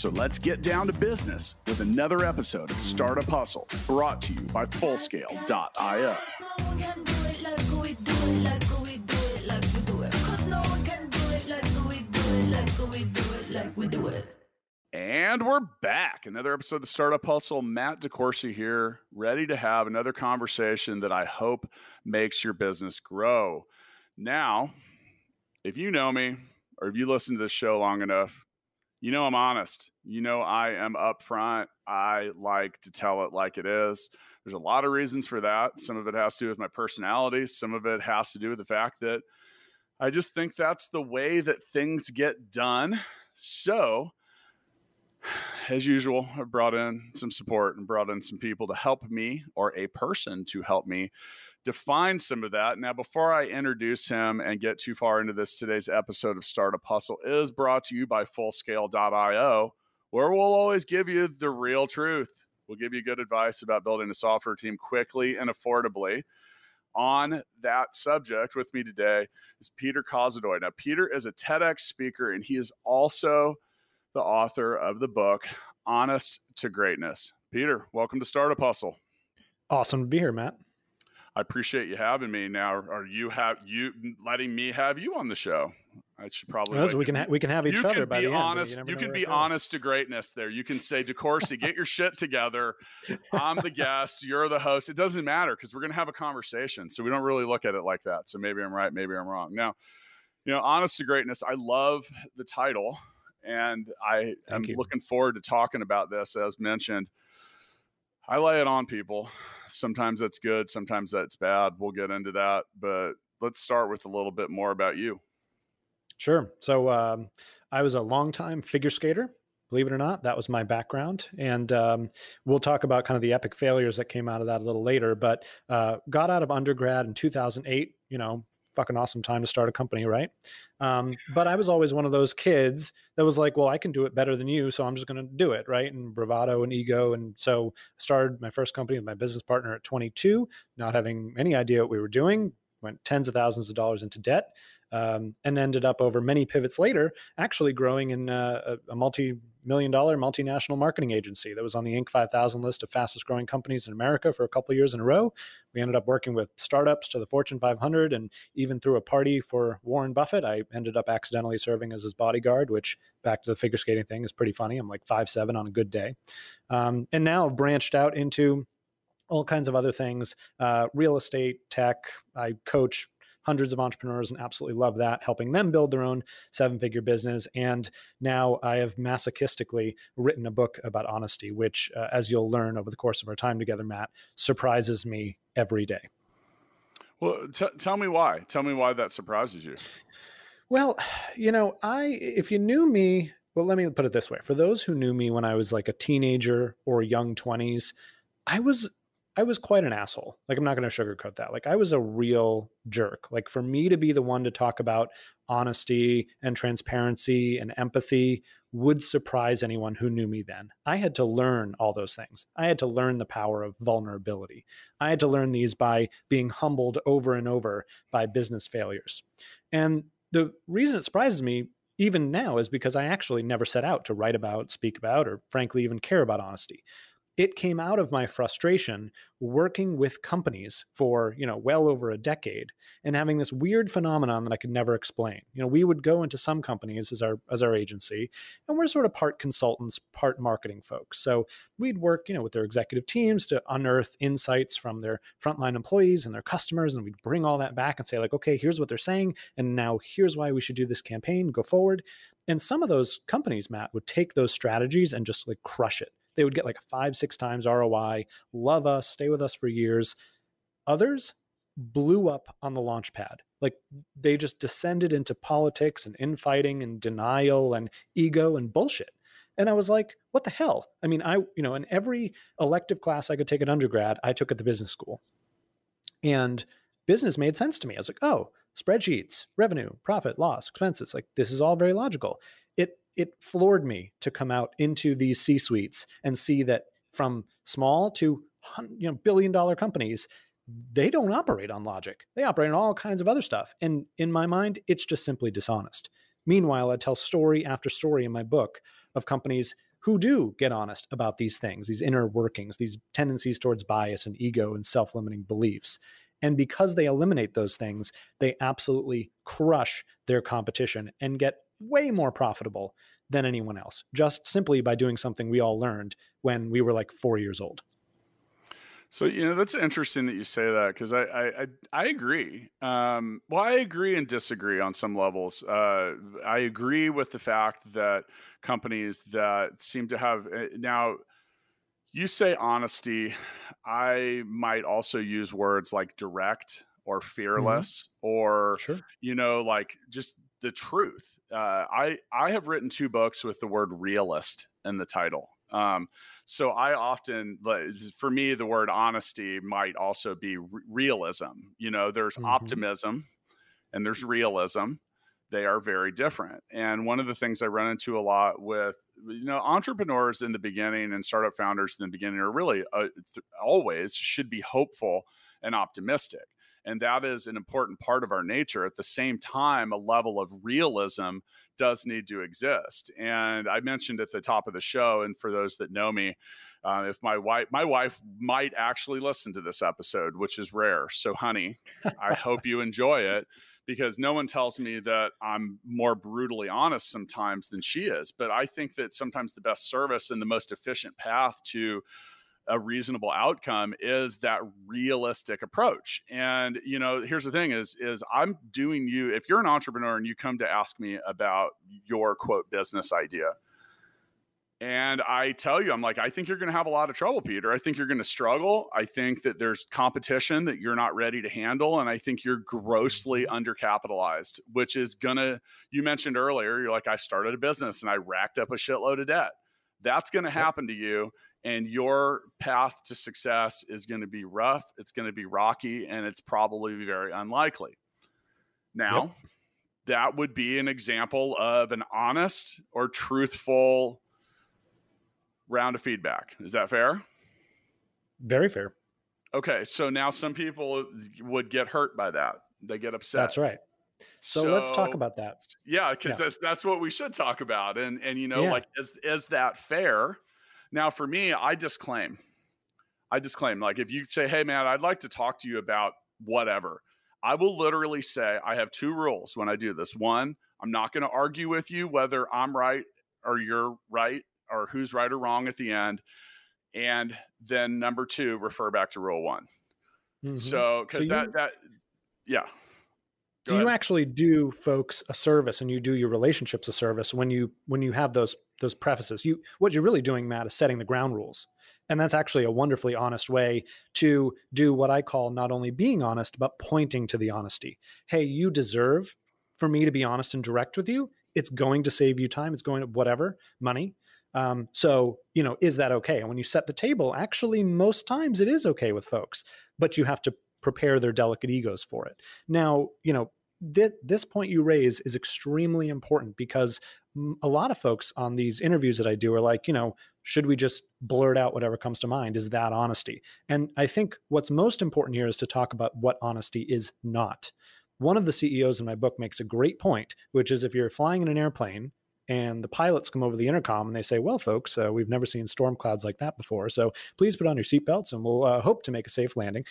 So let's get down to business with another episode of Startup Hustle brought to you by Fullscale.io. And we're back. Another episode of Startup Hustle. Matt DeCoursey here, ready to have another conversation that I hope makes your business grow. Now, if you know me or if you listen to this show long enough, you know I'm honest. You know I am upfront. I like to tell it like it is. There's a lot of reasons for that. Some of it has to do with my personality, some of it has to do with the fact that I just think that's the way that things get done. So, as usual, I brought in some support and brought in some people to help me or a person to help me define some of that. Now, before I introduce him and get too far into this, today's episode of Startup Hustle is brought to you by Fullscale.io, where we'll always give you the real truth. We'll give you good advice about building a software team quickly and affordably. On that subject, with me today is Peter Kozodoy. Now, Peter is a TEDx speaker, and he is also the author of the book Honest to Greatness. Peter, welcome to Startup Hustle. Awesome to be here, Matt. I appreciate you having me. Now, are you have you letting me have you on the show? I should probably. Well, we can ha- we can have each you other. Can by be the honest. End, you, you can be honest to greatness. There, you can say, DeCoursey, get your shit together. I'm the guest. You're the host. It doesn't matter because we're going to have a conversation. So we don't really look at it like that. So maybe I'm right. Maybe I'm wrong. Now, you know, honest to greatness. I love the title, and I am looking forward to talking about this. As mentioned, I lay it on people sometimes that's good, sometimes that's bad. We'll get into that, but let's start with a little bit more about you. Sure. So um, I was a long-time figure skater. Believe it or not, that was my background, and um, we'll talk about kind of the epic failures that came out of that a little later. But uh, got out of undergrad in 2008. You know, fucking awesome time to start a company, right? Um, but I was always one of those kids that was like, well, I can do it better than you, so I'm just going to do it, right? And bravado and ego. And so I started my first company with my business partner at 22, not having any idea what we were doing, went tens of thousands of dollars into debt. Um, and ended up over many pivots later, actually growing in uh, a, a multi million dollar multinational marketing agency that was on the Inc. 5000 list of fastest growing companies in America for a couple years in a row. We ended up working with startups to the Fortune 500 and even through a party for Warren Buffett. I ended up accidentally serving as his bodyguard, which back to the figure skating thing is pretty funny. I'm like five seven on a good day. Um, and now I've branched out into all kinds of other things uh, real estate, tech. I coach hundreds of entrepreneurs and absolutely love that, helping them build their own seven figure business. And now I have masochistically written a book about honesty, which, uh, as you'll learn over the course of our time together, Matt, surprises me every day. Well, t- tell me why. Tell me why that surprises you. Well, you know, I, if you knew me, well, let me put it this way for those who knew me when I was like a teenager or young 20s, I was I was quite an asshole. Like, I'm not going to sugarcoat that. Like, I was a real jerk. Like, for me to be the one to talk about honesty and transparency and empathy would surprise anyone who knew me then. I had to learn all those things. I had to learn the power of vulnerability. I had to learn these by being humbled over and over by business failures. And the reason it surprises me even now is because I actually never set out to write about, speak about, or frankly, even care about honesty it came out of my frustration working with companies for you know well over a decade and having this weird phenomenon that i could never explain. You know we would go into some companies as our as our agency and we're sort of part consultants part marketing folks. So we'd work you know with their executive teams to unearth insights from their frontline employees and their customers and we'd bring all that back and say like okay here's what they're saying and now here's why we should do this campaign. Go forward. And some of those companies matt would take those strategies and just like crush it they would get like five, six times ROI, love us, stay with us for years. Others blew up on the launch pad. Like they just descended into politics and infighting and denial and ego and bullshit. And I was like, what the hell? I mean, I, you know, in every elective class I could take at undergrad, I took at the business school. And business made sense to me. I was like, oh, spreadsheets, revenue, profit, loss, expenses. Like this is all very logical. It floored me to come out into these C suites and see that from small to you know billion dollar companies, they don't operate on logic. They operate on all kinds of other stuff. And in my mind, it's just simply dishonest. Meanwhile, I tell story after story in my book of companies who do get honest about these things, these inner workings, these tendencies towards bias and ego and self limiting beliefs. And because they eliminate those things, they absolutely crush their competition and get way more profitable than anyone else, just simply by doing something we all learned when we were like four years old. So you know that's interesting that you say that because I, I I agree. Um, well, I agree and disagree on some levels. Uh, I agree with the fact that companies that seem to have eh, now you say honesty. I might also use words like direct or mm-hmm. fearless mm-hmm. or sure. you know like just the truth. Uh, I I have written two books with the word realist in the title. Um, so I often, for me, the word honesty might also be realism. You know, there's mm-hmm. optimism and there's realism. They are very different. And one of the things I run into a lot with, you know, entrepreneurs in the beginning and startup founders in the beginning are really uh, th- always should be hopeful and optimistic. And that is an important part of our nature. At the same time, a level of realism does need to exist. And I mentioned at the top of the show, and for those that know me, uh, if my wife, my wife might actually listen to this episode, which is rare. So, honey, I hope you enjoy it because no one tells me that I'm more brutally honest sometimes than she is. But I think that sometimes the best service and the most efficient path to a reasonable outcome is that realistic approach and you know here's the thing is is i'm doing you if you're an entrepreneur and you come to ask me about your quote business idea and I tell you, I'm like, I think you're going to have a lot of trouble, Peter. I think you're going to struggle. I think that there's competition that you're not ready to handle. And I think you're grossly mm-hmm. undercapitalized, which is going to, you mentioned earlier, you're like, I started a business and I racked up a shitload of debt. That's going to happen to you and your path to success is going to be rough, it's going to be rocky, and it's probably very unlikely. Now, yep. that would be an example of an honest or truthful round of feedback. Is that fair? Very fair. Okay, so now some people would get hurt by that. They get upset. That's right. So, so let's talk about that. Yeah, because yeah. that's, that's what we should talk about. And and you know, yeah. like is is that fair? Now, for me, I disclaim. I disclaim. Like, if you say, hey, man, I'd like to talk to you about whatever, I will literally say, I have two rules when I do this. One, I'm not going to argue with you whether I'm right or you're right or who's right or wrong at the end. And then number two, refer back to rule one. Mm-hmm. So, because so that, that, yeah. Go so ahead. you actually do folks a service and you do your relationships a service when you when you have those those prefaces. You what you're really doing, Matt, is setting the ground rules. And that's actually a wonderfully honest way to do what I call not only being honest, but pointing to the honesty. Hey, you deserve for me to be honest and direct with you. It's going to save you time. It's going to whatever money. Um, so, you know, is that okay? And when you set the table, actually, most times it is okay with folks, but you have to prepare their delicate egos for it. Now, you know, th- this point you raise is extremely important because a lot of folks on these interviews that I do are like, you know, should we just blurt out whatever comes to mind? Is that honesty? And I think what's most important here is to talk about what honesty is not. One of the CEOs in my book makes a great point, which is if you're flying in an airplane and the pilots come over the intercom and they say, Well, folks, uh, we've never seen storm clouds like that before. So please put on your seatbelts and we'll uh, hope to make a safe landing.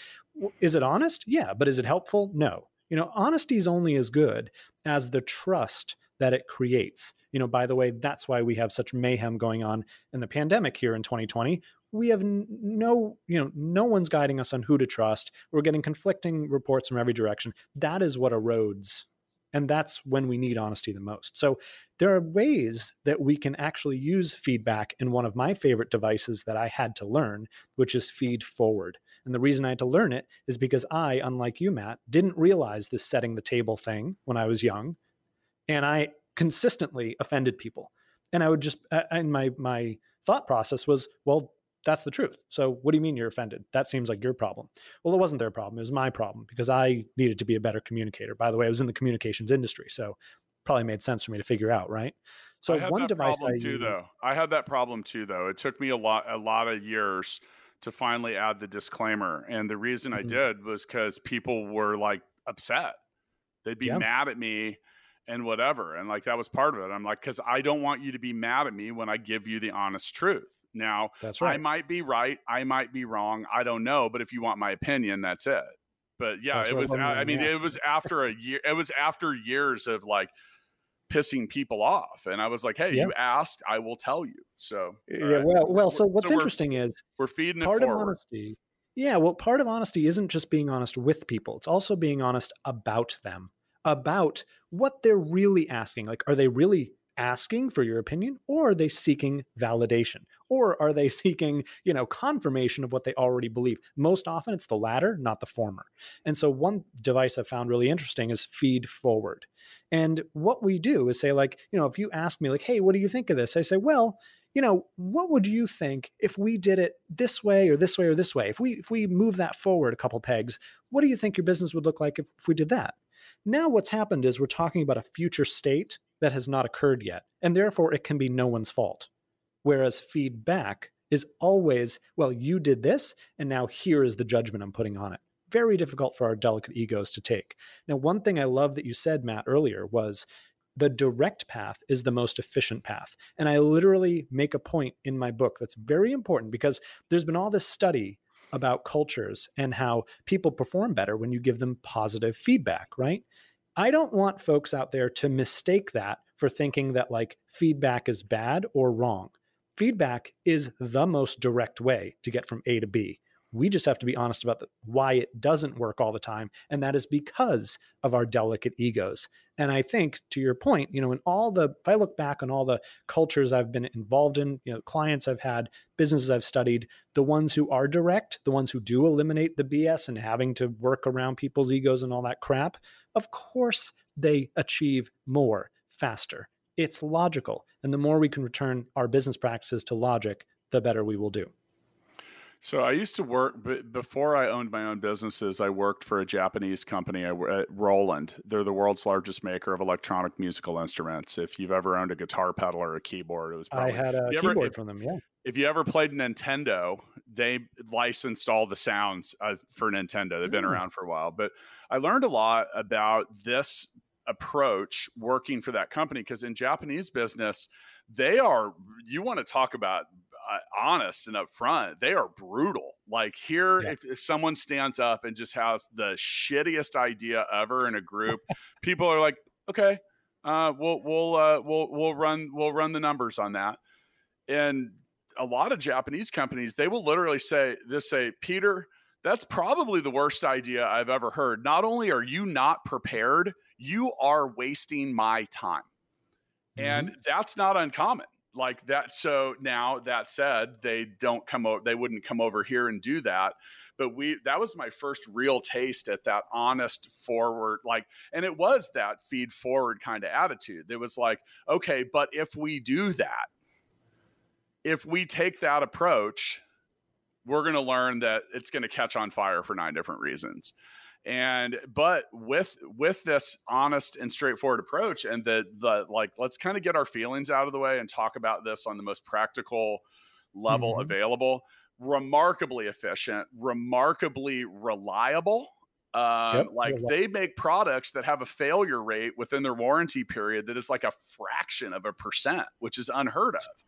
Is it honest? Yeah. But is it helpful? No. You know, honesty is only as good as the trust that it creates. You know, by the way, that's why we have such mayhem going on in the pandemic here in 2020. We have no, you know, no one's guiding us on who to trust. We're getting conflicting reports from every direction. That is what erodes. And that's when we need honesty the most. So there are ways that we can actually use feedback in one of my favorite devices that I had to learn, which is feed forward. And the reason I had to learn it is because I, unlike you, Matt, didn't realize this setting the table thing when I was young. And I consistently offended people. And I would just, and my, my thought process was, well, that's the truth. So what do you mean you're offended? That seems like your problem. Well, it wasn't their problem. It was my problem because I needed to be a better communicator. By the way, I was in the communications industry, so probably made sense for me to figure out, right? So I had one that device problem I too, though. I had that problem too, though. It took me a lot, a lot of years to finally add the disclaimer, and the reason I Mhm. did was because people were like upset. They'd be Yeah. mad at me and whatever, and like that was part of it. I'm like, because I don't want you to be mad at me when I give you the honest truth. Now, that's right. I might be right, I might be wrong, I don't know. But if you want my opinion, that's it. But yeah, That's it was. I I mean, it was after a year. It was after years of like pissing people off, and I was like, "Hey, Yeah. you asked, I will tell you." So yeah, right. well, well. So what's so interesting is we're feeding it part of honesty. Yeah, well, part of honesty isn't just being honest with people; it's also being honest about them, about what they're really asking. Like, are they really asking for your opinion, or are they seeking validation, or are they seeking, you know, confirmation of what they already believe? Most often, it's the latter, not the former. And so, one device I found really interesting is Feed Forward. And what we do is say, like, you know, if you ask me, like, hey, what do you think of this? I say, well, you know, what would you think if we did it this way or this way or this way? If we if we move that forward a couple pegs, what do you think your business would look like if, if we did that? Now what's happened is we're talking about a future state that has not occurred yet, and therefore it can be no one's fault. Whereas feedback is always, well, you did this, and now here is the judgment I'm putting on it. Very difficult for our delicate egos to take. Now, one thing I love that you said, Matt, earlier was the direct path is the most efficient path. And I literally make a point in my book that's very important because there's been all this study about cultures and how people perform better when you give them positive feedback, right? I don't want folks out there to mistake that for thinking that like feedback is bad or wrong. Feedback is the most direct way to get from A to B. We just have to be honest about the, why it doesn't work all the time. And that is because of our delicate egos. And I think to your point, you know, in all the, if I look back on all the cultures I've been involved in, you know, clients I've had, businesses I've studied, the ones who are direct, the ones who do eliminate the BS and having to work around people's egos and all that crap, of course they achieve more faster. It's logical. And the more we can return our business practices to logic, the better we will do. So I used to work b- before I owned my own businesses. I worked for a Japanese company, w- uh, Roland. They're the world's largest maker of electronic musical instruments. If you've ever owned a guitar pedal or a keyboard, it was probably. I had a You ever- if- from them. Yeah. if you ever played Nintendo, they licensed all the sounds uh, for Nintendo. They've been Mm. around for a while, but I learned a lot about this approach working for that company because in Japanese business, they are you want to talk about uh, honest and upfront. They are brutal. Like here, Yeah. if, if someone stands up and just has the shittiest idea ever in a group, people are like, okay, uh, we'll we'll uh, we'll we'll run we'll run the numbers on that. And a lot of Japanese companies, they will literally say, they say, Peter, that's probably the worst idea I've ever heard. Not only are you not prepared, you are wasting my time. And that's not uncommon. Like that. So now that said, they don't come over, they wouldn't come over here and do that. But we, that was my first real taste at that honest forward, like, and it was that feed forward kind of attitude. It was like, okay, but if we do that, if we take that approach, we're going to learn that it's going to catch on fire for nine different reasons. And but with with this honest and straightforward approach and the the like let's kind of get our feelings out of the way and talk about this on the most practical level Mhm. available. Remarkably efficient, remarkably reliable. Um, Yep. like they make products that have a failure rate within their warranty period that is like a fraction of a percent, which is unheard of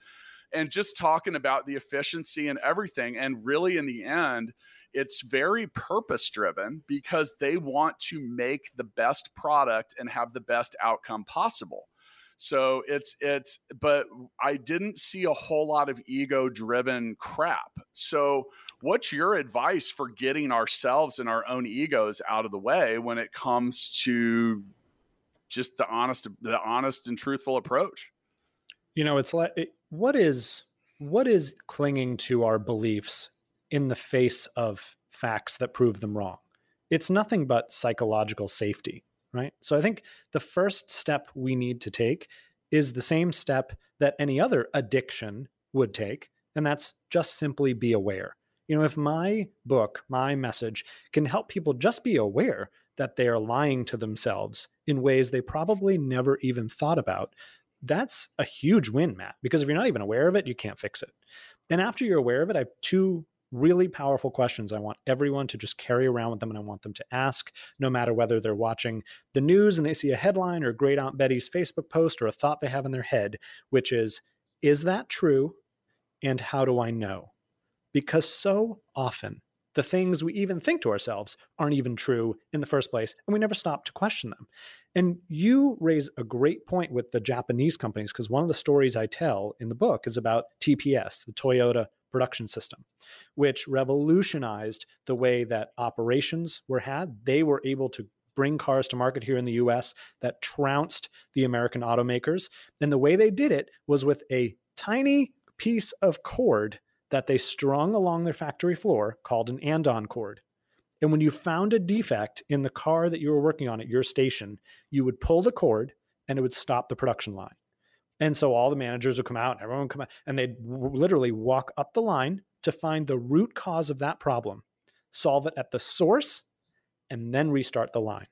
and just talking about the efficiency and everything. And really, in the end, it's very purpose driven because they want to make the best product and have the best outcome possible. So it's it's but I didn't see a whole lot of ego driven crap. So what's your advice for getting ourselves and our own egos out of the way when it comes to just the honest the honest and truthful approach? you know it's like what is what is clinging to our beliefs in the face of facts that prove them wrong it's nothing but psychological safety right so i think the first step we need to take is the same step that any other addiction would take And that's just simply be aware. You know, if my book, my message can help people just be aware that they are lying to themselves in ways they probably never even thought about, that's a huge win, Matt, because if you're not even aware of it, you can't fix it. And after you're aware of it, I have two really powerful questions I want everyone to just carry around with them and I want them to ask, no matter whether they're watching the news and they see a headline or Great Aunt Betty's Facebook post or a thought they have in their head, which is, is that true? And how do I know? Because so often, the things we even think to ourselves aren't even true in the first place, and we never stop to question them. And you raise a great point with the Japanese companies, because one of the stories I tell in the book is about TPS, the Toyota production system, which revolutionized the way that operations were had. They were able to bring cars to market here in the US that trounced the American automakers. And the way they did it was with a tiny piece of cord that they strung along their factory floor called an andon cord. And when you found a defect in the car that you were working on at your station, you would pull the cord and it would stop the production line. And so all the managers would come out, and everyone would come out, and they'd literally walk up the line to find the root cause of that problem, solve it at the source, and then restart the line.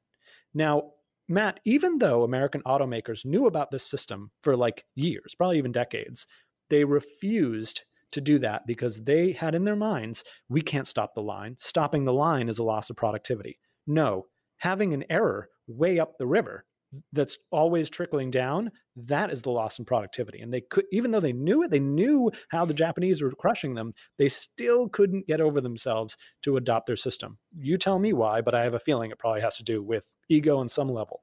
Now, Matt, even though American automakers knew about this system for like years, probably even decades, they refused to do that because they had in their minds, we can't stop the line. Stopping the line is a loss of productivity. No, having an error way up the river that's always trickling down that is the loss in productivity and they could even though they knew it they knew how the japanese were crushing them they still couldn't get over themselves to adopt their system you tell me why but i have a feeling it probably has to do with ego on some level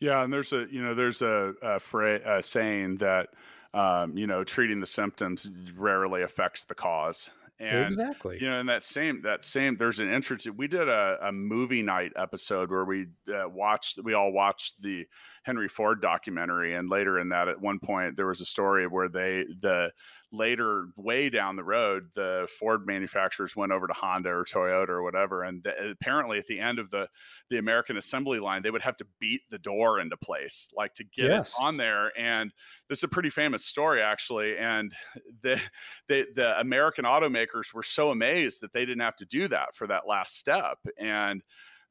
yeah and there's a you know there's a, a, fra- a saying that um, you know treating the symptoms rarely affects the cause and exactly, you know, in that same that same, there's an interesting. We did a, a movie night episode where we uh, watched. We all watched the Henry Ford documentary, and later in that, at one point, there was a story where they the later way down the road the ford manufacturers went over to honda or toyota or whatever and th- apparently at the end of the the american assembly line they would have to beat the door into place like to get yes. it on there and this is a pretty famous story actually and the, the the american automakers were so amazed that they didn't have to do that for that last step and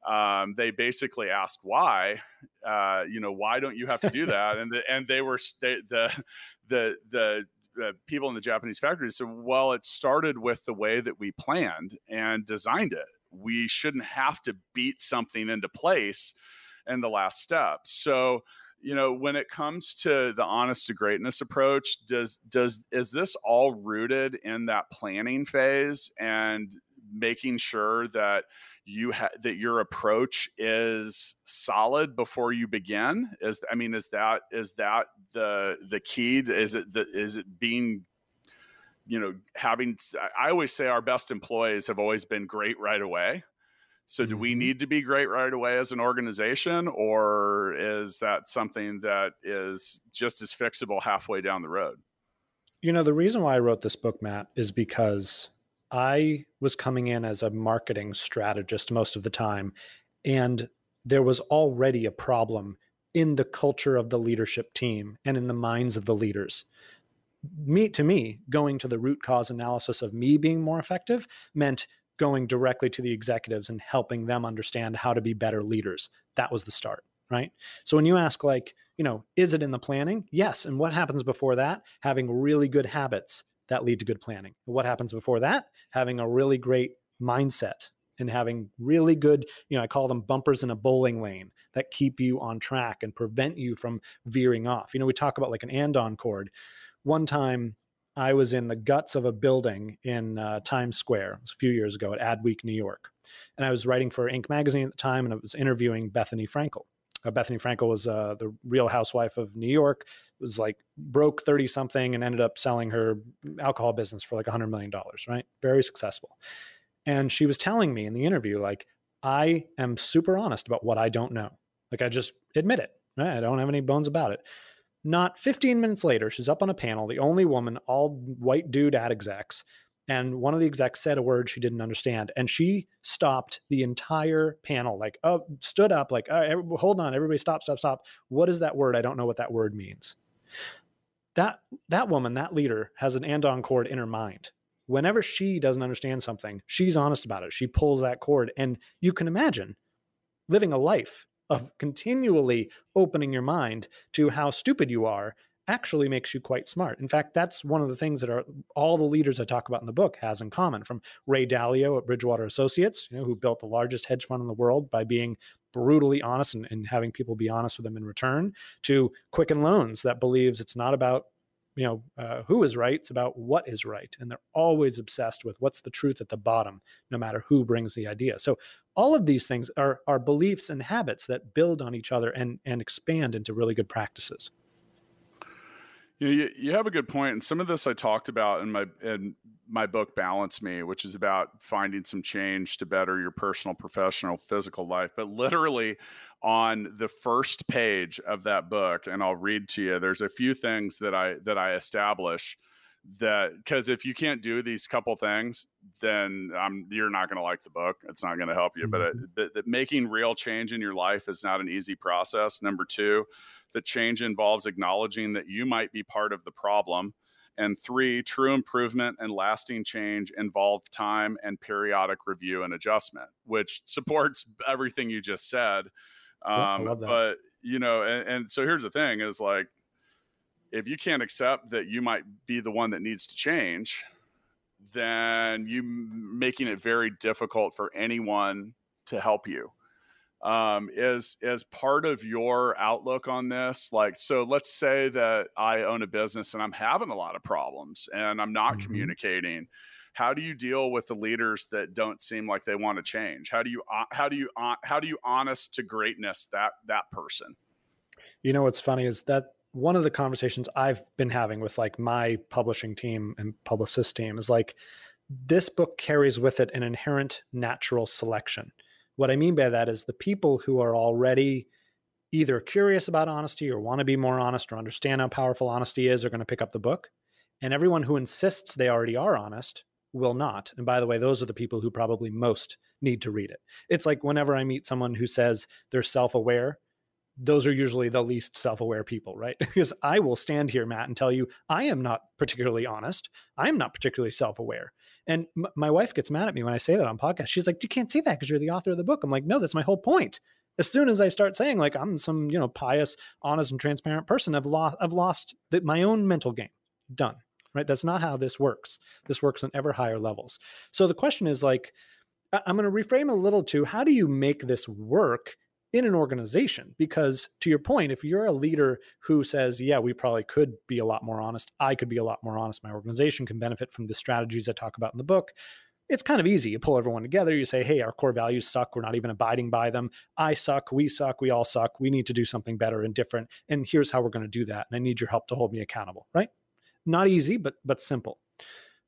um, they basically asked why, uh, you know, why don't you have to do that? And the, and they were they, the the the uh, people in the Japanese factories said, well, it started with the way that we planned and designed it. We shouldn't have to beat something into place in the last step. So, you know, when it comes to the honest to greatness approach, does does is this all rooted in that planning phase and making sure that you ha- that your approach is solid before you begin? Is i mean is that is that the the key? Is it the, is it being you know having i always say our best employees have always been great right away. So do we mm-hmm. need to be great right away as an organization or is that something that is just as fixable halfway down the road? You know the reason why i wrote this book matt is because I was coming in as a marketing strategist most of the time, and there was already a problem in the culture of the leadership team and in the minds of the leaders. Me to me, going to the root cause analysis of me being more effective meant going directly to the executives and helping them understand how to be better leaders. That was the start, right? So when you ask like, you know, is it in the planning? Yes. And what happens before that? Having really good habits that lead to good planning. What happens before that? Having a really great mindset and having really good, you know, I call them bumpers in a bowling lane that keep you on track and prevent you from veering off. You know, we talk about like an andon cord. One time I was in the guts of a building in uh, Times Square. It was a few years ago at Adweek, New York. And I was writing for Inc. magazine at the time and I was interviewing Bethenny Frankel. Uh, Bethenny Frankel was uh, the real housewife of New York was like broke 30 something and ended up selling her alcohol business for like 100 million dollars right? Very successful. And she was telling me in the interview like i am super honest about what i don't know. Like i just admit it right? i don't have any bones about it. Not 15 minutes later she's up on a panel the only woman all white dude ad execs and one of the execs said a word she didn't understand and she stopped the entire panel like oh stood up like oh, hold on everybody stop stop stop what is that word i don't know what that word means that that woman, that leader has an andon cord in her mind. Whenever she doesn't understand something, she's honest about it. She pulls that cord. And you can imagine living a life of continually opening your mind to how stupid you are actually makes you quite smart. In fact, that's one of the things that are all the leaders I talk about in the book has in common from Ray Dalio at Bridgewater Associates, you know, who built the largest hedge fund in the world by being brutally honest and, and having people be honest with them in return, to Quicken Loans that believes it's not about you know uh, who is right it's about what is right. And they're always obsessed with what's the truth at the bottom no matter who brings the idea. So all of these things are are beliefs and habits that build on each other and and expand into really good practices you, know, you, you have a good point, and some of this I talked about in my in my book Balance Me, which is about finding some change to better your personal, professional, physical life. But literally on the first page of that book, and I'll read to you. There's a few things that I that I establish that because if you can't do these couple things, then um, you're not going to like the book. It's not going to help you. Mm-hmm. But it, making real change in your life is not an easy process. Number two, the change involves acknowledging that you might be part of the problem. And three, true improvement and lasting change involve time and periodic review and adjustment, which supports everything you just said. Um, but you know, and, and so here's the thing: is like if you can't accept that you might be the one that needs to change, then you making it very difficult for anyone to help you um, is as part of your outlook on this? Like so let's say that i own a business and i'm having a lot of problems and i'm not mm-hmm. communicating. How do you deal with the leaders that don't seem like they want to change? How do you uh, how do you uh, how do you honest to greatness that that person? You know what's funny is that one of the conversations i've been having with like my publishing team and publicist team is like this book carries with it an inherent natural selection what I mean by that is the people who are already either curious about honesty or want to be more honest or understand how powerful honesty is are going to pick up the book. And everyone who insists they already are honest will not. And by the way, those are the people who probably most need to read it. It's like whenever I meet someone who says they're self aware, those are usually the least self aware people, right? because I will stand here, Matt, and tell you I am not particularly honest. I am not particularly self aware. And m- my wife gets mad at me when I say that on podcast. She's like, "You can't say that because you're the author of the book." I'm like, "No, that's my whole point." As soon as I start saying like I'm some you know pious, honest, and transparent person, I've lost I've lost the, my own mental game. Done. Right? That's not how this works. This works on ever higher levels. So the question is like, I'm going to reframe a little to how do you make this work in an organization because to your point if you're a leader who says yeah we probably could be a lot more honest i could be a lot more honest my organization can benefit from the strategies i talk about in the book it's kind of easy. You pull everyone together you say hey our core values suck we're not even abiding by them. I suck we suck we all suck we need to do something better and different and here's how we're going to do that and i need your help to hold me accountable right? Not easy but but simple.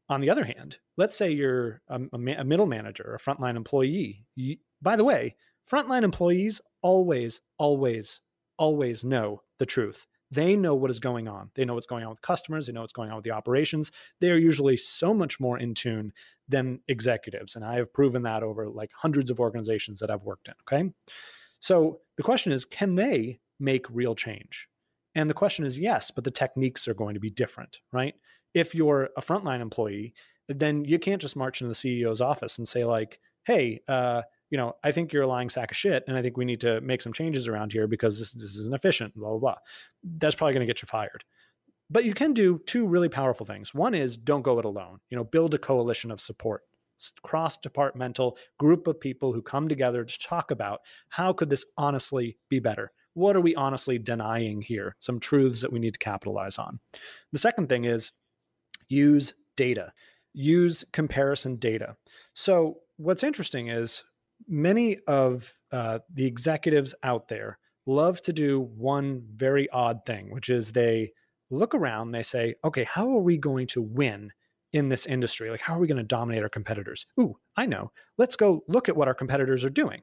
On the other hand let's say you're a, a middle manager a frontline employee you, by the way Frontline employees always, always, always know the truth. They know what is going on. They know what's going on with customers. They know what's going on with the operations. They are usually so much more in tune than executives. And I have proven that over like hundreds of organizations that I've worked in. Okay. So the question is can they make real change? And the question is yes, but the techniques are going to be different, right? If you're a frontline employee, then you can't just march into the CEO's office and say, like, hey, uh, you know, I think you're a lying sack of shit, and I think we need to make some changes around here because this, this isn't efficient, blah, blah, blah. That's probably going to get you fired. But you can do two really powerful things. One is don't go it alone, you know, build a coalition of support, cross departmental group of people who come together to talk about how could this honestly be better? What are we honestly denying here? Some truths that we need to capitalize on. The second thing is use data, use comparison data. So, what's interesting is many of uh, the executives out there love to do one very odd thing, which is they look around, they say, okay, how are we going to win in this industry? Like, how are we going to dominate our competitors? Ooh, I know. Let's go look at what our competitors are doing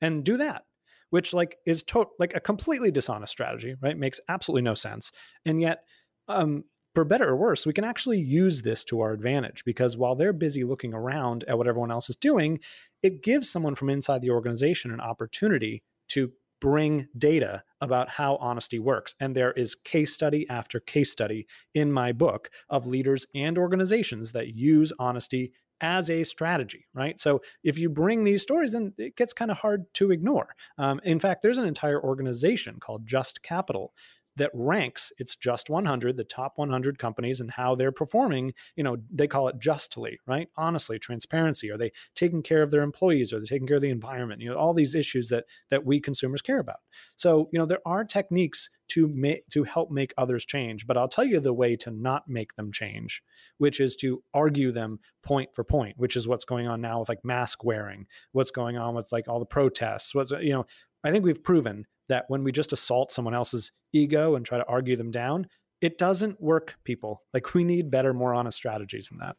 and do that, which like is to- like a completely dishonest strategy, right? Makes absolutely no sense. And yet, um, for better or worse, we can actually use this to our advantage because while they're busy looking around at what everyone else is doing, it gives someone from inside the organization an opportunity to bring data about how honesty works. And there is case study after case study in my book of leaders and organizations that use honesty as a strategy, right? So if you bring these stories, then it gets kind of hard to ignore. Um, in fact, there's an entire organization called Just Capital that ranks its just 100 the top 100 companies and how they're performing you know they call it justly right? Honestly transparency. Are they taking care of their employees? Are they taking care of the environment? You know all these issues that that we consumers care about. So you know there are techniques to make to help make others change but i'll tell you the way to not make them change which is to argue them point for point which is what's going on now with like mask wearing what's going on with like all the protests what's you know i think we've proven that when we just assault someone else's ego and try to argue them down, it doesn't work, people. Like we need better, more honest strategies than that.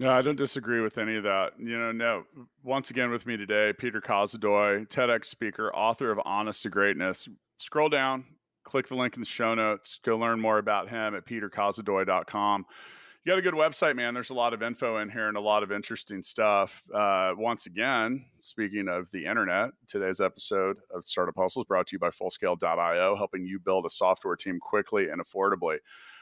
No, I don't disagree with any of that. You know, no. Once again, with me today, Peter Kozodoy, TEDx speaker, author of Honest to Greatness. Scroll down, click the link in the show notes, go learn more about him at peterkozodoy.com you got a good website, man. There's a lot of info in here and a lot of interesting stuff. Uh, once again, speaking of the internet, today's episode of Startup Hustle is brought to you by Fullscale.io, helping you build a software team quickly and affordably.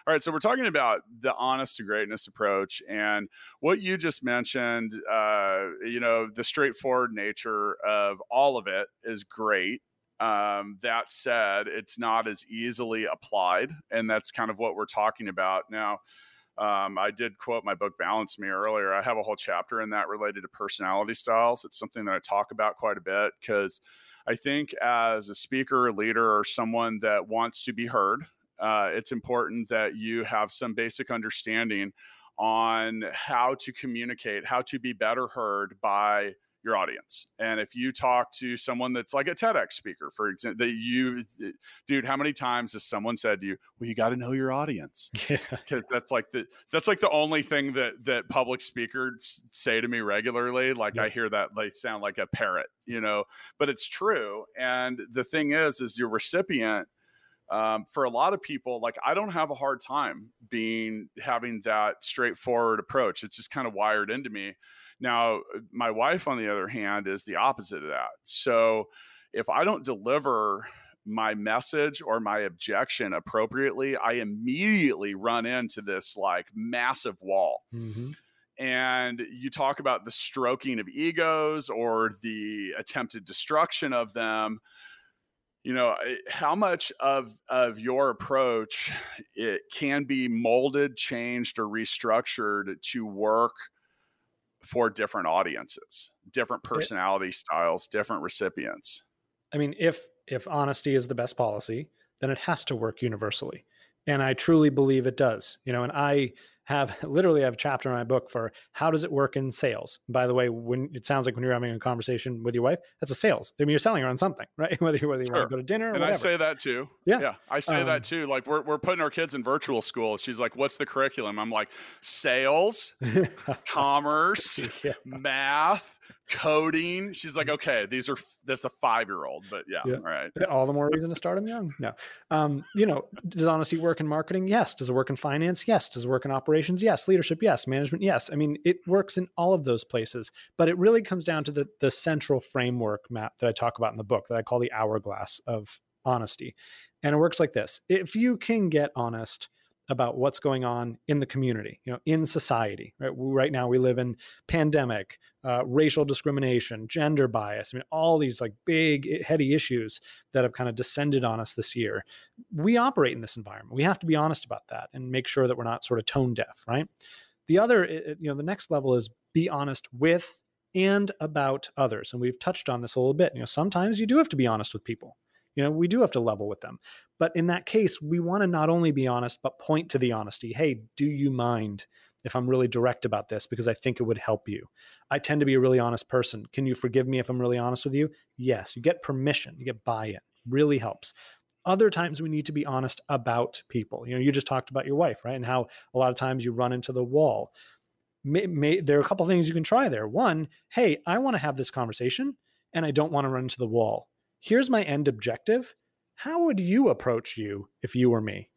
All right, so we're talking about the honest to greatness approach, and what you just mentioned. Uh, you know, the straightforward nature of all of it is great. Um, that said, it's not as easily applied, and that's kind of what we're talking about now. Um, I did quote my book Balance Me earlier. I have a whole chapter in that related to personality styles. It's something that I talk about quite a bit because I think as a speaker, leader, or someone that wants to be heard, uh, it's important that you have some basic understanding on how to communicate, how to be better heard by your audience. And if you talk to someone that's like a TEDx speaker, for example, that you, dude, how many times has someone said to you, "Well, you got to know your audience"? Yeah, that's like the that's like the only thing that that public speakers say to me regularly. Like yeah. I hear that they sound like a parrot, you know, but it's true. And the thing is, is your recipient. Um, for a lot of people, like I don't have a hard time being having that straightforward approach. It's just kind of wired into me now, my wife, on the other hand, is the opposite of that. So if I don't deliver my message or my objection appropriately, I immediately run into this like massive wall. Mm-hmm. And you talk about the stroking of egos or the attempted destruction of them you know how much of of your approach it can be molded changed or restructured to work for different audiences, different eh personality it, styles, different recipients. I mean, if if honesty is the best policy, then it has to work universally. And I truly believe it does. You know, and I have literally have a chapter in my book for how does it work in sales. By the way, when it sounds like when you're having a conversation with your wife, that's a sales. I mean, you're selling her on something, right? Whether you whether you sure. want to go to dinner, and whatever. I say that too. Yeah, yeah, I say um, that too. Like we're we're putting our kids in virtual school. She's like, "What's the curriculum?" I'm like, "Sales, commerce, yeah. math." Coding. She's like, okay, these are that's a five year old, but yeah, yeah, all right. All the more reason to start them young. No, um, you know, does honesty work in marketing? Yes. Does it work in finance? Yes. Does it work in operations? Yes. Leadership? Yes. Management? Yes. I mean, it works in all of those places, but it really comes down to the the central framework map that I talk about in the book that I call the hourglass of honesty, and it works like this: if you can get honest about what's going on in the community, you know, in society. Right, right now we live in pandemic, uh, racial discrimination, gender bias. I mean, all these like big, heady issues that have kind of descended on us this year. We operate in this environment. We have to be honest about that and make sure that we're not sort of tone deaf. Right. The other, you know, the next level is be honest with and about others, and we've touched on this a little bit. You know, sometimes you do have to be honest with people you know, we do have to level with them. But in that case, we want to not only be honest, but point to the honesty. Hey, do you mind if I'm really direct about this? Because I think it would help you. I tend to be a really honest person. Can you forgive me if I'm really honest with you? Yes. You get permission, you get buy in. Really helps. Other times we need to be honest about people. You know, you just talked about your wife, right? And how a lot of times you run into the wall. May, may, there are a couple things you can try there. One, hey, I want to have this conversation and I don't want to run into the wall here's my end objective. How would you approach you if you were me?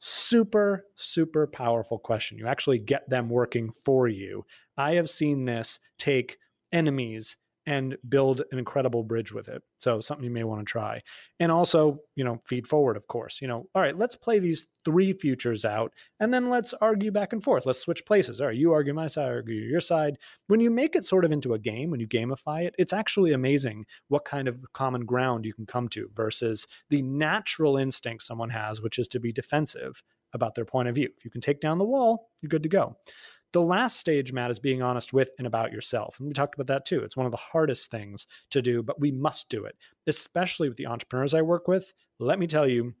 Super, super powerful question. You actually get them working for you. I have seen this take enemies and build an incredible bridge with it. So something you may want to try. And also, you know, feed forward, of course. You know, all right, let's play these three futures out and then let's argue back and forth. Let's switch places. All right, you argue my side, I argue your side. When you make it sort of into a game, when you gamify it, it's actually amazing what kind of common ground you can come to versus the natural instinct someone has, which is to be defensive about their point of view. If you can take down the wall, you're good to go. The last stage, Matt, is being honest with and about yourself. And we talked about that too. It's one of the hardest things to do, but we must do it, especially with the entrepreneurs I work with. Let me tell you,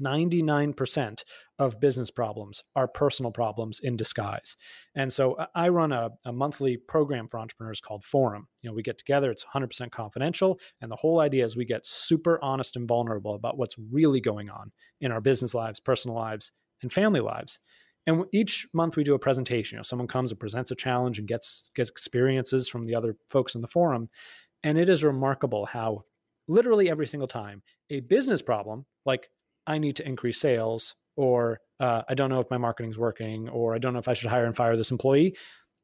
99% of business problems are personal problems in disguise. And so I run a, a, monthly program for entrepreneurs called Forum. You know, we get together, it's 100% confidential. And the whole idea is we get super honest and vulnerable about what's really going on in our business lives, personal lives, and family lives. And each month we do a presentation. You know, someone comes and presents a challenge and gets gets experiences from the other folks in the forum. And it is remarkable how literally every single time a business problem, like I need to increase sales, or uh, I don't know if my marketing's working, or I don't know if I should hire and fire this employee,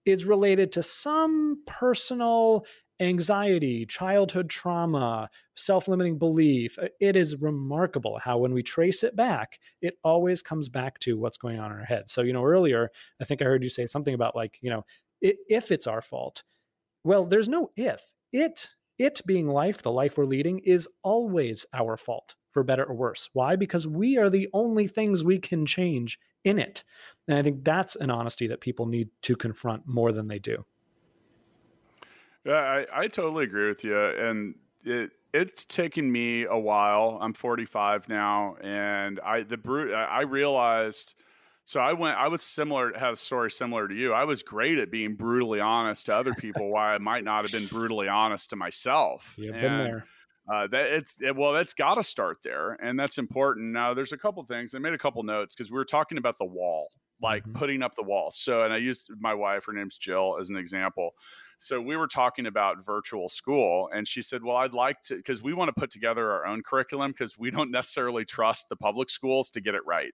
is related to some personal anxiety, childhood trauma, self limiting belief. Uh, it is remarkable how, when we trace it back, it always comes back to what's going on in our head. So, you know, earlier, I think I heard you say something about like, you know, if it's our fault. Well, there's no if. It, it being life, the life we're leading, is always our fault, for better or worse. Why? Because we are the only things we can change in it. And I think that's an honesty that people need to confront more than they do. Yeah, I, I totally agree with you. And it it's taken me a while. I'm 45 now, and I the brute I realized. So I went. I was similar. Had a story similar to you. I was great at being brutally honest to other people, why I might not have been brutally honest to myself. You've been there. Uh, that it's it, well, that's got to start there, and that's important. Now, there's a couple things. I made a couple notes because we were talking about the wall, like mm-hmm. putting up the wall. So, and I used my wife. Her name's Jill as an example. So we were talking about virtual school, and she said, Well, I'd like to, because we want to put together our own curriculum because we don't necessarily trust the public schools to get it right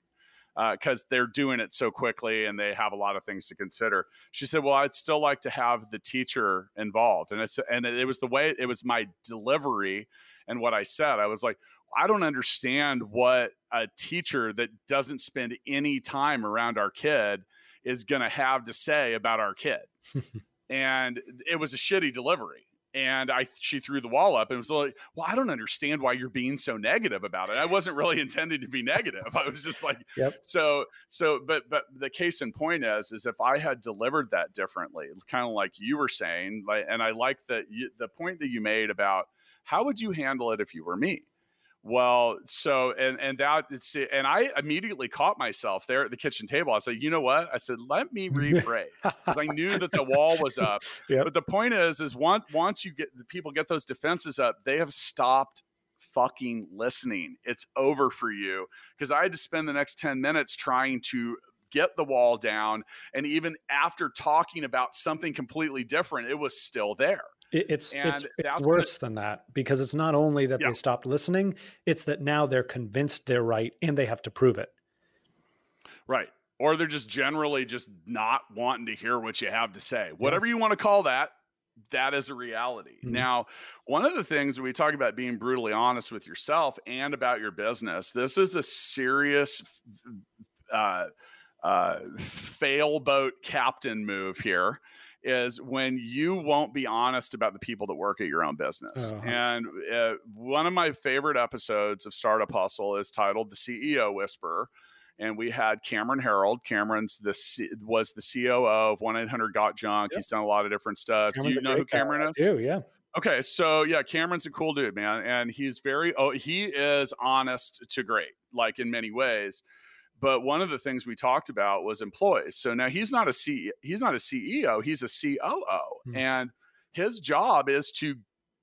because uh, they're doing it so quickly and they have a lot of things to consider. She said, "Well, I'd still like to have the teacher involved," and it's and it was the way it was my delivery and what I said. I was like, "I don't understand what a teacher that doesn't spend any time around our kid is going to have to say about our kid." and it was a shitty delivery and I she threw the wall up and was like, "Well, I don't understand why you're being so negative about it." I wasn't really intending to be negative. I was just like, yep. so so. But but the case in point is is if I had delivered that differently, kind of like you were saying, like, and I like that the point that you made about how would you handle it if you were me? Well, so and and that it's and I immediately caught myself there at the kitchen table. I said, you know what? I said, let me rephrase because I knew that the wall was up. Yep. But the point is, is once once you get the people get those defenses up, they have stopped fucking listening. It's over for you because I had to spend the next ten minutes trying to get the wall down, and even after talking about something completely different, it was still there. It's it's, it's worse than that because it's not only that yeah. they stopped listening, it's that now they're convinced they're right and they have to prove it. Right. Or they're just generally just not wanting to hear what you have to say. Whatever you want to call that, that is a reality. Mm-hmm. Now, one of the things we talk about being brutally honest with yourself and about your business, this is a serious uh, uh, fail boat captain move here is when you won't be honest about the people that work at your own business. Uh-huh. And uh, one of my favorite episodes of Startup Hustle is titled "The CEO Whisperer." And we had Cameron Herold. Cameron's the C- was the COO of One Eight Hundred Got Junk. Yep. He's done a lot of different stuff. Cameron's Do you know who Cameron is? I do yeah. Okay, so yeah, Cameron's a cool dude, man, and he's very oh he is honest to great, like in many ways. But one of the things we talked about was employees. So now he's not a C, he's not a CEO, he's a COO, mm-hmm. and his job is to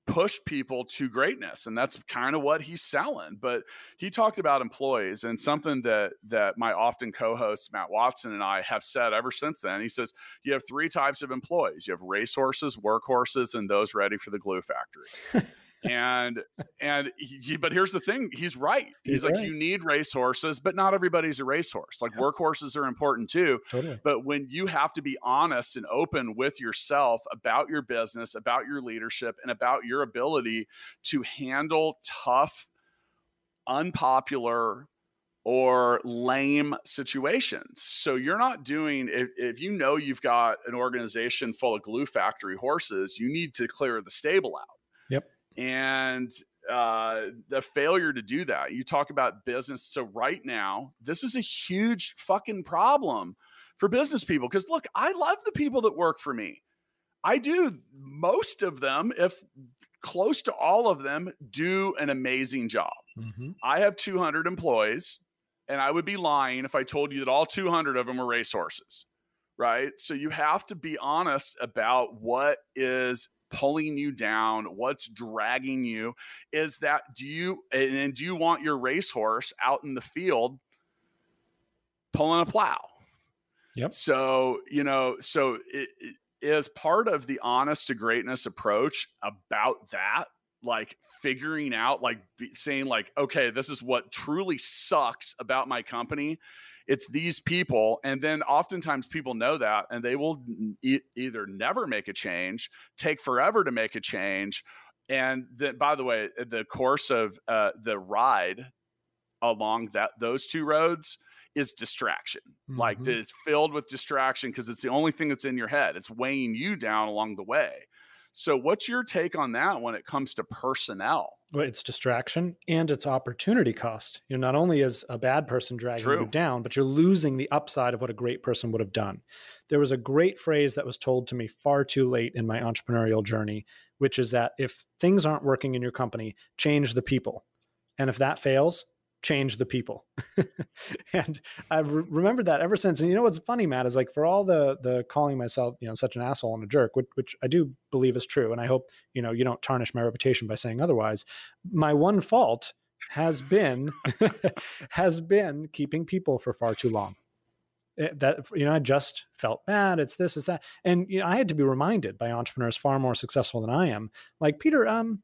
push people to greatness and that's kind of what he's selling but he talked about employees and something that that my often co-host matt watson and i have said ever since then he says you have three types of employees you have racehorses workhorses and those ready for the glue factory and and he, but here's the thing he's right he's, he's like right. you need racehorses but not everybody's a racehorse like workhorses are important too totally. but when you have to be honest and open with yourself about your business about your leadership and about your ability to handle tough unpopular or lame situations. So you're not doing if, if you know you've got an organization full of glue factory horses, you need to clear the stable out. And uh, the failure to do that. You talk about business. So right now, this is a huge fucking problem for business people. Because look, I love the people that work for me. I do. Most of them, if close to all of them, do an amazing job. Mm-hmm. I have 200 employees and I would be lying if I told you that all 200 of them were racehorses, right? So you have to be honest about what is pulling you down, what's dragging you. Is that do you and do you want your racehorse out in the field pulling a plow? Yep. So, you know, so it, it is part of the honest to greatness approach about that like figuring out like saying like okay this is what truly sucks about my company it's these people and then oftentimes people know that and they will e- either never make a change take forever to make a change and then by the way the course of uh, the ride along that those two roads is distraction mm-hmm. like it's filled with distraction because it's the only thing that's in your head it's weighing you down along the way so, what's your take on that when it comes to personnel? Well, it's distraction and it's opportunity cost. You know, not only is a bad person dragging True. you down, but you're losing the upside of what a great person would have done. There was a great phrase that was told to me far too late in my entrepreneurial journey, which is that if things aren't working in your company, change the people. And if that fails, change the people. And i've re- remembered that ever since. And you know what's funny matt is like for all the the calling myself you know such an asshole and a jerk which, which i do believe is true and i hope you know you don't tarnish my reputation by saying otherwise my one fault has been has been keeping people for far too long. It, eh, that you know i just felt bad it's this it's that. And you know i had to be reminded by entrepreneurs far more successful than i am. Like peter um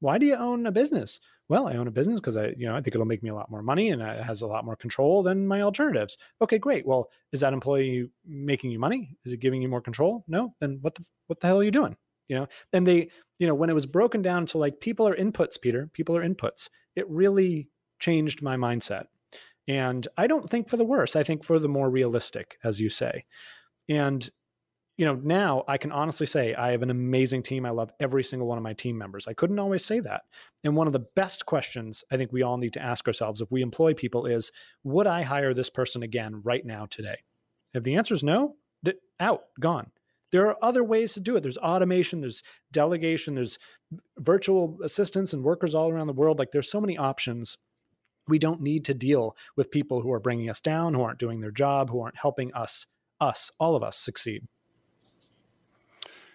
why do you own a business well, I own a business because I, you know, I think it'll make me a lot more money and it has a lot more control than my alternatives. Okay, great. Well, is that employee making you money? Is it giving you more control? No. Then what the what the hell are you doing? You know, and they, you know, when it was broken down to like people are inputs, Peter, people are inputs. It really changed my mindset. And I don't think for the worse. I think for the more realistic, as you say. And you know, now I can honestly say I have an amazing team. I love every single one of my team members. I couldn't always say that. And one of the best questions I think we all need to ask ourselves if we employ people is would I hire this person again right now today? If the answer is no, th- out, gone. There are other ways to do it. There's automation, there's delegation, there's virtual assistants and workers all around the world. Like there's so many options. We don't need to deal with people who are bringing us down, who aren't doing their job, who aren't helping us, us, all of us succeed.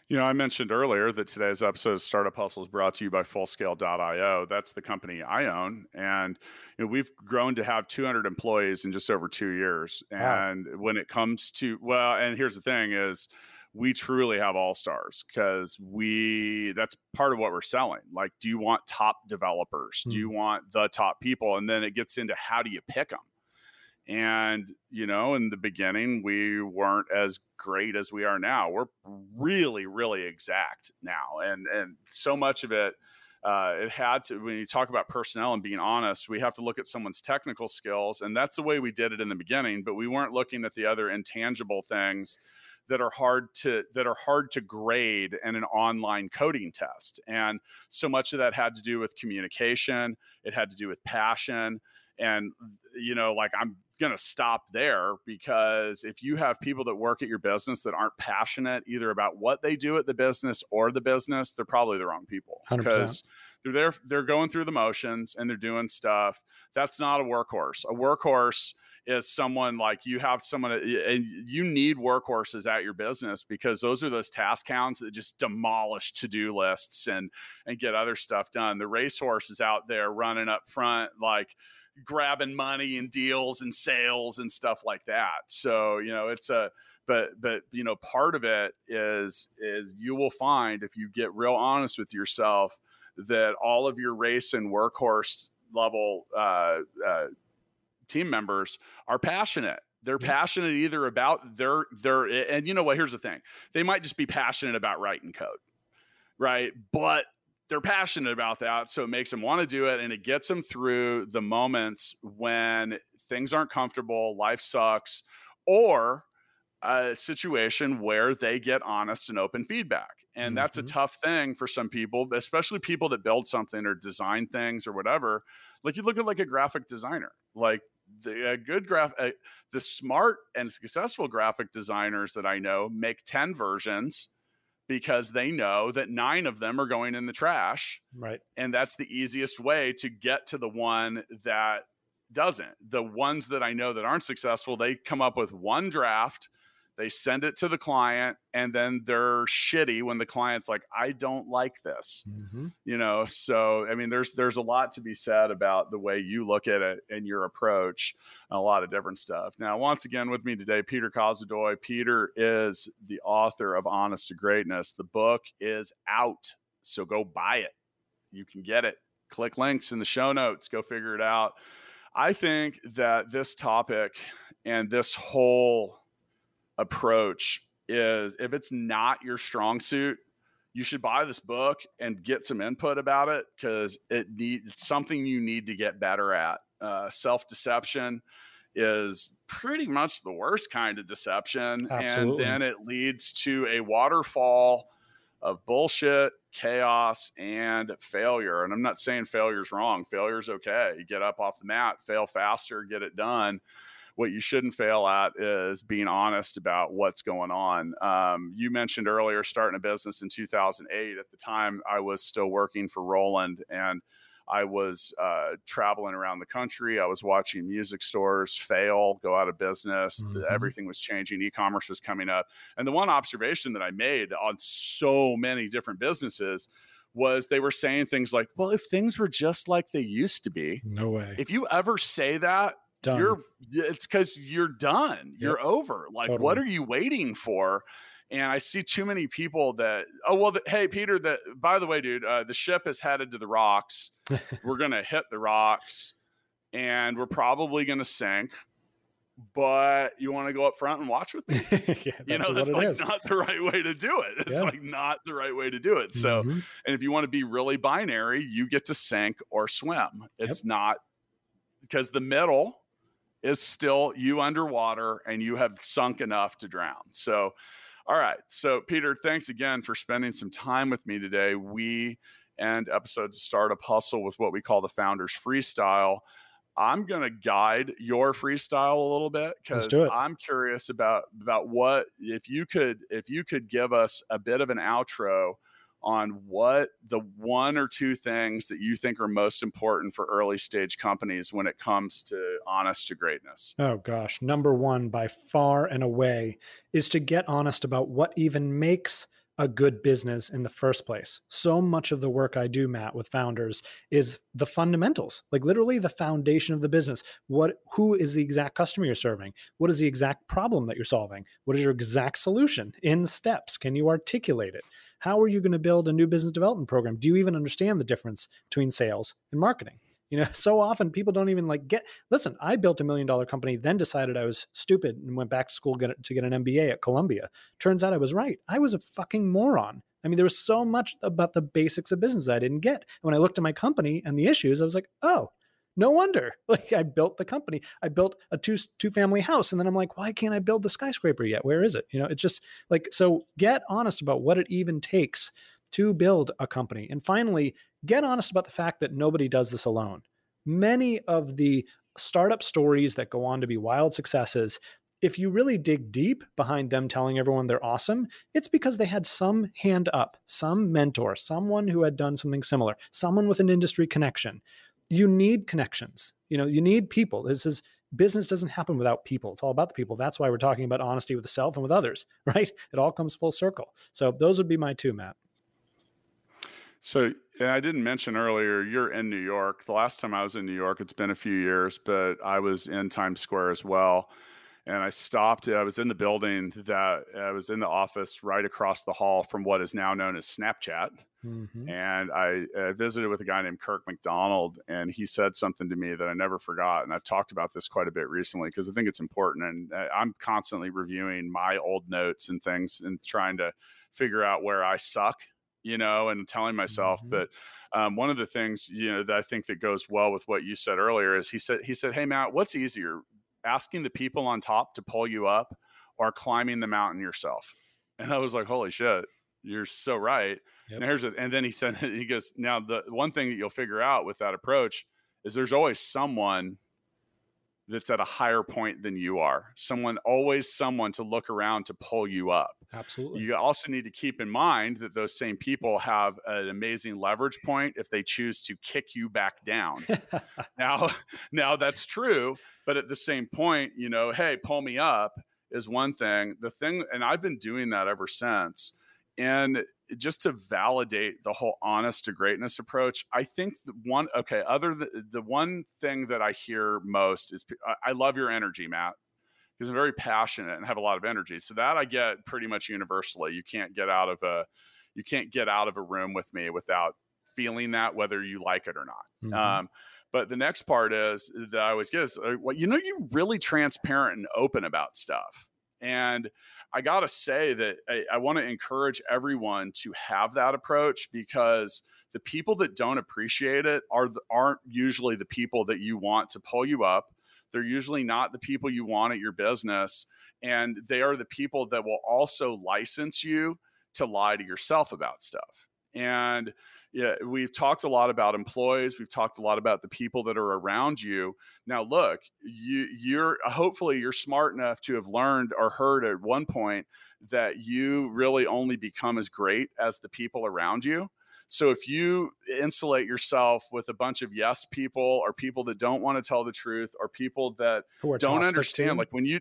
You know, I mentioned earlier that today's episode of Startup Hustle is brought to you by Fullscale.io. That's the company I own. And you know, we've grown to have 200 employees in just over two years. And wow. when it comes to, well, and here's the thing is, we truly have all stars because we that's part of what we're selling like do you want top developers mm. do you hmm. want the top people and then it gets into how do you pick them and, you know, in the beginning, we weren't as great as we are now. We're really, really exact now. And, and so much of it, uh, it had to, when you talk about personnel and being honest, we have to look at someone's technical skills. And that's the way we did it in the beginning, but we weren't looking at the other intangible things that are hard to that are hard to grade in an online coding test and so much of that had to do with communication it had to do with passion and you know like i'm going to stop there because if you have people that work at your business that aren't passionate either about what they do at the business or the business, they're probably the wrong people 100%. because they're there, they're going through the motions and they're doing stuff. That's not a workhorse. A workhorse is someone like you have someone and you need workhorses at your business because those are those task counts that just demolish to-do lists and and get other stuff done. The racehorse is out there running up front like grabbing money and deals and sales and stuff like that. So, you know, it's a but but you know, part of it is is you will find if you get real honest with yourself that all of your race and workhorse level uh, uh, team members are passionate. They're passionate either about their their and you know what? Here's the thing: they might just be passionate about writing code, right? But they're passionate about that, so it makes them want to do it, and it gets them through the moments when things aren't comfortable, life sucks, or a situation where they get honest and open feedback. And that's a Mhm. tough thing for some people, especially people that build something or design things or whatever. Like you look at like a graphic designer, like the a good graph, uh, the smart and successful graphic designers that I know make 10 versions because they know that nine of them are going in the trash Right. and that's the easiest way to get to the one that doesn't the ones that i know that aren't successful they come up with one draft they send it to the client and then they're shitty when the client's like i don't like this Mm-hmm. you know? So i mean there's there's a lot to be said about the way you look at it and your approach and a lot of different stuff. Now once again with me today peter Kozodoy. peter is the author of honest to greatness. The book is out so go buy it. You can get it. Click links in the show notes. Go figure it out. I think that this topic and this whole approach is if it's not your strong suit you should buy this book and get some input about it because it needs it's something you need to get better at. Uh, Self deception is pretty much the worst kind of deception, Absolutely. and then it leads to a waterfall of bullshit, chaos, and failure. And I'm not saying failure's wrong. Failure's okay. You get up off the mat, fail faster, get it done what you shouldn't fail at is being honest about what's going on. Um, you mentioned earlier starting a business in 2008. At the time, I was still working for Roland and I was uh, traveling around the country. I was watching music stores fail, go out of business. The- Mhm. everything was changing. E commerce was coming up. And the one observation that I made on so many different businesses was they were saying things like, well, if things were just like they used to be, No way. if you ever say that, Done. you're it's because you're done you're over like what are you waiting for and i see too many people that oh well the, hey peter that by the way dude uh, the ship is headed to the rocks we're gonna hit the rocks and we're probably gonna sink but you want to go up front and watch with me yeah, you know that's like is. not the right way to do it it's Yeah. like not the right way to do it so Mhm. and if you want to be really binary, you get to sink or swim. It's not because the middle is still you underwater and you have sunk enough to drown. So, all right. So, Peter, thanks again for spending some time with me today. We end episodes of Startup Hustle with what we call the Founders Freestyle. I'm going to guide your freestyle a little bit because. I'm curious about about what if you could if you could give us a bit of an outro on what the one or two things that you think are most important for early stage companies when it comes to honest to greatness. Oh gosh, number one by far and away is to get honest about what even makes a good business in the first place. So much of the work I do, Matt, with founders is the fundamentals, like literally the foundation of the business. What who is the exact customer you're serving? What is the exact problem that you're solving? What is your exact solution in steps? Can you articulate it? How are you going to build a new business development program? Do you even understand the difference between sales and marketing? You know, so often people don't even like get. Listen, I built a million dollar company, then decided I was stupid and went back to school get, to get an MBA at Columbia. Turns out I was right. I was a fucking moron. I mean, there was so much about the basics of business that I didn't get. And when I looked at my company and the issues, I was like, oh, no wonder. Like I built the company. I built a two two family house, and then I'm like, why can't I build the skyscraper yet? Where is it? You know, it's just like so. Get honest about what it even takes to build a company, and finally, get honest about the fact that nobody does this alone. Many of the startup stories that go on to be wild successes, if you really dig deep behind them telling everyone they're awesome, it's because they had some hand up, some mentor, someone who had done something similar, someone with an industry connection. You need connections. You know, you need people. This is business doesn't happen without people. It's all about the people. That's why we're talking about honesty with the self and with others, right? It all comes full circle. So those would be my two, Matt. So, and I didn't mention earlier, you're in New York. The last time I was in New York, it's been a few years, but I was in Times Square as well. And I stopped. I was in the building that I was in the office right across the hall from what is now known as Snapchat. Mm-hmm. And I uh, visited with a guy named Kirk McDonald, and he said something to me that I never forgot. And I've talked about this quite a bit recently because I think it's important. And uh, I'm constantly reviewing my old notes and things and trying to figure out where I suck, you know, and telling myself. Mm-hmm. But um, one of the things, you know, that I think that goes well with what you said earlier is he said, he said, Hey, Matt, what's easier, asking the people on top to pull you up or climbing the mountain yourself. And I was like, holy shit, you're so right. Yep. And here's it. And then he said, he goes, now the one thing that you'll figure out with that approach is there's always someone that's at a higher point than you are. Someone, always someone to look around to pull you up. Absolutely. You also need to keep in mind that those same people have an amazing leverage point if they choose to kick you back down. now, now that's true, but at the same point, you know, hey, pull me up is one thing. The thing, and I've been doing that ever since. And just to validate the whole honest to greatness approach, I think the one, okay, other the, the one thing that I hear most is I love your energy, Matt, because I'm very passionate and have a lot of energy. So that I get pretty much universally. You can't get out of a, you can't get out of a room with me without feeling that, whether you like it or not. Mm-hmm. Um, but the next part is that I always get is, uh, well, you know, you're really transparent and open about stuff. And I got to say that I, I want to encourage everyone to have that approach because the people that don't appreciate it are aren't usually the people that you want to pull you up. They're usually not the people you want at your business, and they are the people that will also license you to lie to yourself about stuff. And yeah, we've talked a lot about employees. We've talked a lot about the people that are around you. Now, look, you, you're hopefully you're smart enough to have learned or heard at one point that you really only become as great as the people around you. So if you insulate yourself with a bunch of yes people or people that don't want to tell the truth or people that don't understand, like when you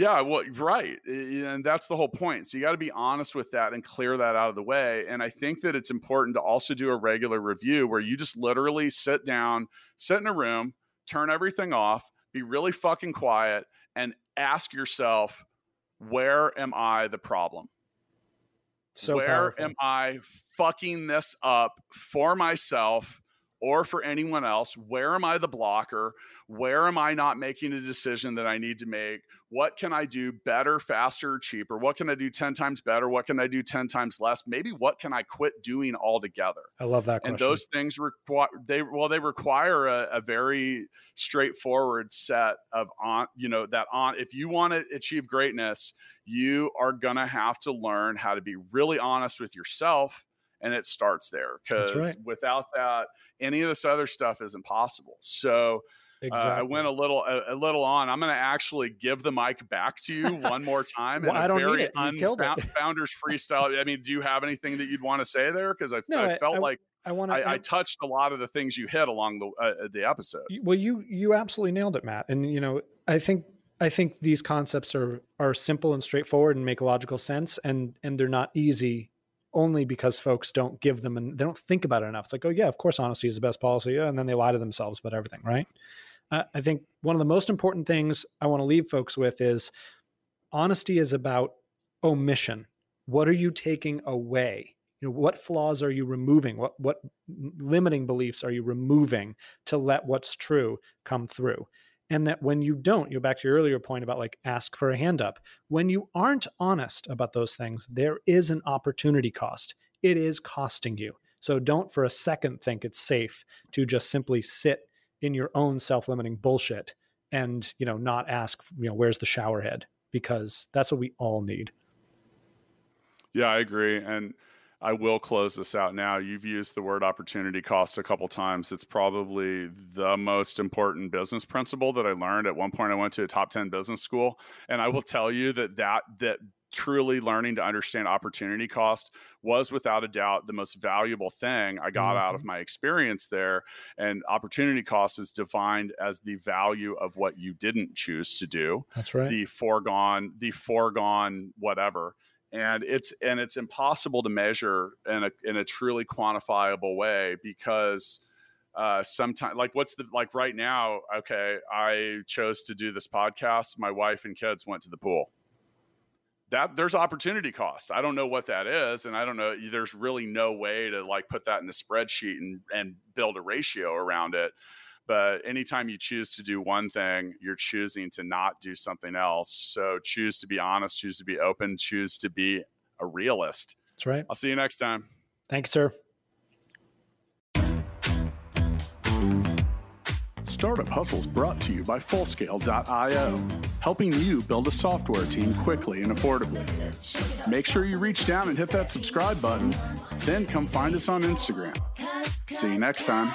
yeah, well, right. Eh, eh, and that's the whole point. So you got to be honest with that and clear that out of the way. And I think that it's important to also do a regular review where you just literally sit down, sit in a room, turn everything off, be really fucking quiet, and ask yourself, where am I the problem? So where powerful. am I fucking this up for myself or for anyone else? Where am I the blocker? Where am I not making a decision that I need to make? What can I do better, faster, cheaper? What can I do 10 times better? What can I do 10 times less? Maybe what can I quit doing altogether? I love that. Question. And those things require they well, they require a, a very straightforward set of on, you know, that on if you want to achieve greatness, you are gonna have to learn how to be really honest with yourself and it starts there because right. without that any of this other stuff is impossible so Exactly. Uh, I went a little a, a little on. I'm going to actually give the mic back to you one more time well, in a I don't very unfound, founders freestyle. I mean, do you have anything that you'd want to say there? Because I, no, I, felt I, like I want I, I, touched a lot of the things you hit along the uh, the episode. Well, you you absolutely nailed it, Matt. And you know, I think I think these concepts are are simple and straightforward and make logical sense, and and they're not easy only because folks don't give them and they don't think about it enough. It's like, oh yeah, of course honesty is the best policy, and then they lie to themselves about everything, right? Uh, I think one of the most important things I want to leave folks with is honesty is about omission. What are you taking away? You know, what flaws are you removing? What what limiting beliefs are you removing to let what's true come through? And that when you don't you're back to your earlier point about like ask for a hand up. When you aren't honest about those things there is an opportunity cost. It is costing you. So don't for a second think it's safe to just simply sit in your own self-limiting bullshit and you know not ask you know where's the shower head because that's what we all need. Yeah i agree. And I will close this out now. You've used the word opportunity cost a couple times. It's probably the most important business principle that I learned. At one point, I went to a top 10 business school, and I will tell you that that, that truly learning to understand opportunity cost was without a doubt the most valuable thing I got mm-hmm. out of mm-hmm. my experience there. And opportunity cost is defined as the value of what you didn't choose to do. That's right. The foregone, the foregone whatever and it's and it's impossible to measure in a in a truly quantifiable way because uh sometimes like what's the like right now okay i chose to do this podcast my wife and kids went to the pool. That there's opportunity costs. I don't know what that is and i don't know there's really no way to like put that in a spreadsheet and and build a ratio around it but anytime you choose to do one thing you're choosing to not do something else so choose to be honest choose to be open choose to be a realist That's right. i'll see you next time Thanks, sir. Startup Hustles brought to you by Fullscale.io, helping you build a software team quickly and affordably. Make sure you reach down and hit that subscribe button, then come find us on Instagram. See you next time.